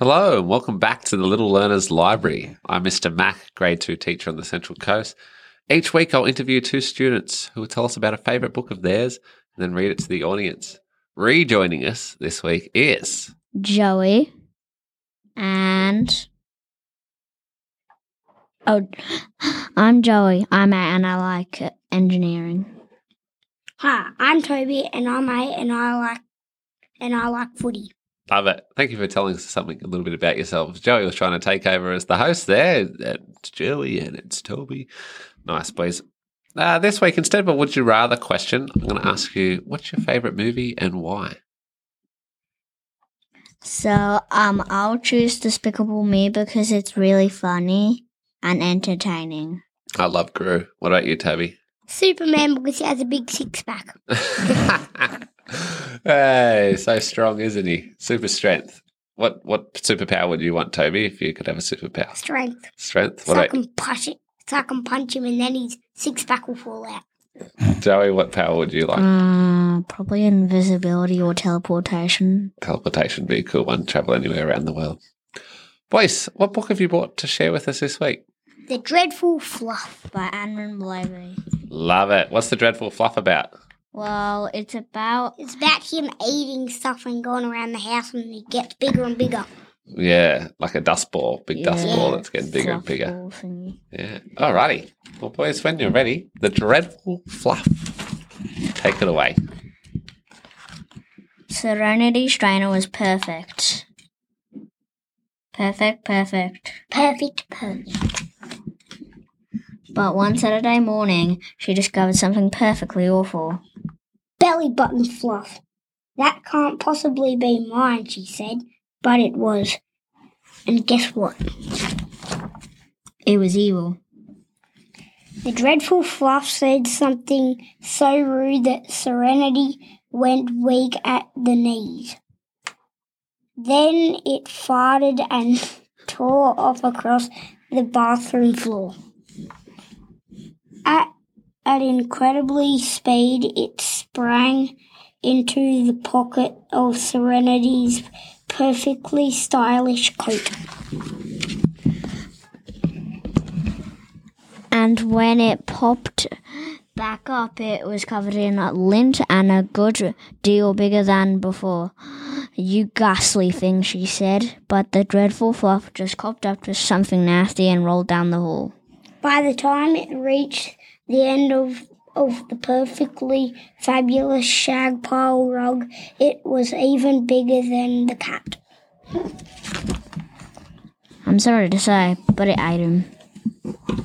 Hello, and welcome back to the Little Learners Library. I'm Mr. Mac, grade 2 teacher on the Central Coast. Each week, I'll interview two students who will tell us about a favourite book of theirs and then read it to the audience. Rejoining us this week is Joey and oh, I'm Joey. I'm eight and I like engineering. Hi, I'm Toby, and I'm eight, and I like and I like footy. Love it. Thank you for telling us something a little bit about yourselves. Joey was trying to take over as the host there. It's Joey and it's Toby. Nice, boys. Uh, this week, instead of a would you rather question, I'm going to ask you what's your favourite movie and why? So um, I'll choose Despicable Me because it's really funny and entertaining. I love Gru. What about you, Toby? Superman because he has a big six pack. hey, so strong, isn't he? Super strength. What what superpower would you want, Toby, if you could have a superpower? Strength. Strength. So I about can punch it. So I can punch him, and then his six pack will fall out. Joey? What power would you like? Uh, probably invisibility or teleportation. Teleportation would be a cool one. Travel anywhere around the world. Boys, what book have you brought to share with us this week? The dreadful fluff. By Anne Blabey. Love it. What's the dreadful fluff about? Well, it's about It's about him eating stuff and going around the house, and it gets bigger and bigger. Yeah, like a dust ball, big dust ball that's getting bigger and bigger. ball thingy. Yeah. Alrighty. Well, boys, when you're ready, the dreadful fluff. Take it away. Serenity Strainer was perfect. Perfect, perfect. Perfect, perfect. But one Saturday morning, she discovered something perfectly awful. Belly button fluff. That can't possibly be mine, she said, but it was. And guess what? It was evil. The dreadful fluff said something so rude that Serenity went weak at the knees. Then it farted and tore off across the bathroom floor. At an incredibly speed, it sprang into the pocket of Serenity's perfectly stylish coat. And when it popped back up, it was covered in lint and a good deal bigger than before. You ghastly thing, she said. But the dreadful fluff just copped up to something nasty and rolled down the hall. By the time it reached the end of, of the perfectly fabulous shag pile rug, it was even bigger than the cat. I'm sorry to say, but it ate him.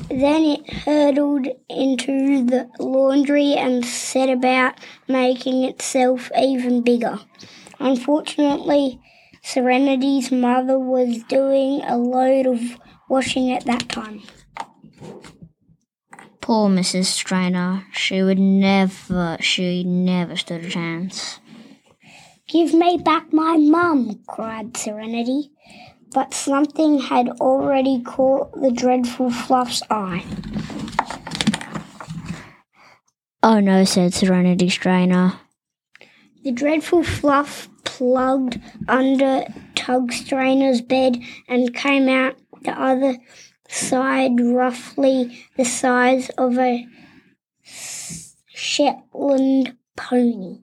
Then it hurtled into the laundry and set about making itself even bigger. Unfortunately, Serenity's mother was doing a load of washing at that time. Poor Mrs. Strainer. She would never, she never stood a chance. Give me back my mum, cried Serenity. But something had already caught the dreadful Fluff's eye. Oh no, said Serenity Strainer. The dreadful Fluff plugged under Tug Strainer's bed and came out the other side roughly the size of a Shetland pony.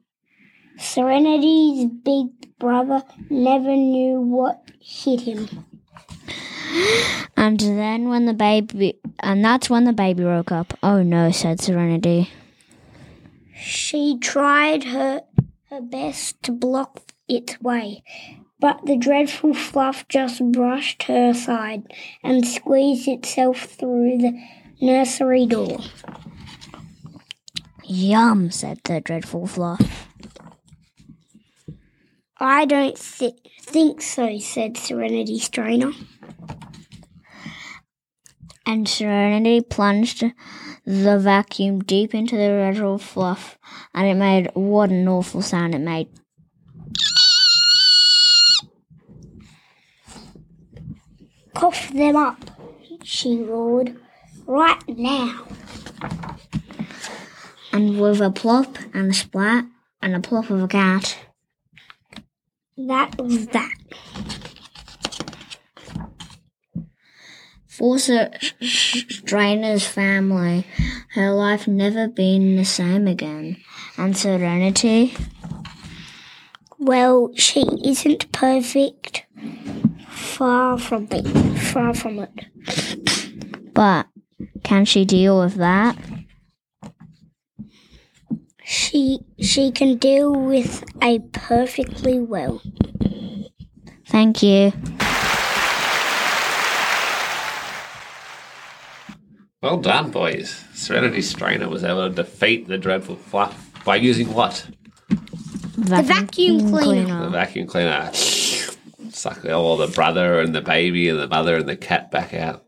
Serenity's big brother never knew what hit him. And then when the baby, and that's when the baby woke up. Oh no, said Serenity. She tried her her best to block its way, but the dreadful fluff just brushed her aside and squeezed itself through the nursery door. Yum, said the dreadful fluff. I don't thi- think so, said Serenity Strainer. And Serenity plunged the vacuum deep into the dreadful fluff, and it made what an awful sound it made. Cough them up, she roared. Right now. And with a plop and a splat and a plop of a cat, That was that. For Ser- Strainer's family, her life never been the same again. And Serenity, Well, she isn't perfect. Far from it. Far from it. but can she deal with that? She she can deal with a perfectly well. Thank you. Well done, boys. Serenity Strainer was able to defeat the dreadful fluff by using what? The vacuum cleaner. The vacuum cleaner. Suck all the brother and the baby and the mother and the cat back out.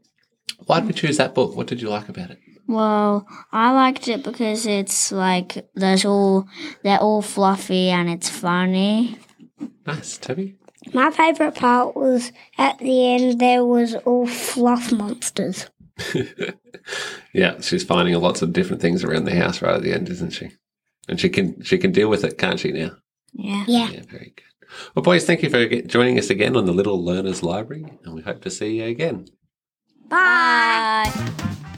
Why did we choose that book? What did you like about it? Well, I liked it because it's like there's all they're all fluffy and it's funny. Nice, Toby. My favourite part was at the end there was all fluff monsters. Yeah, she's finding lots of different things around the house right at the end, isn't she? And she can she can deal with it, can't she? Now. Yeah. Yeah. Yeah, very good. Well, boys, thank you for joining us again on the Little Learners Library, and we hope to see you again. Bye. Bye.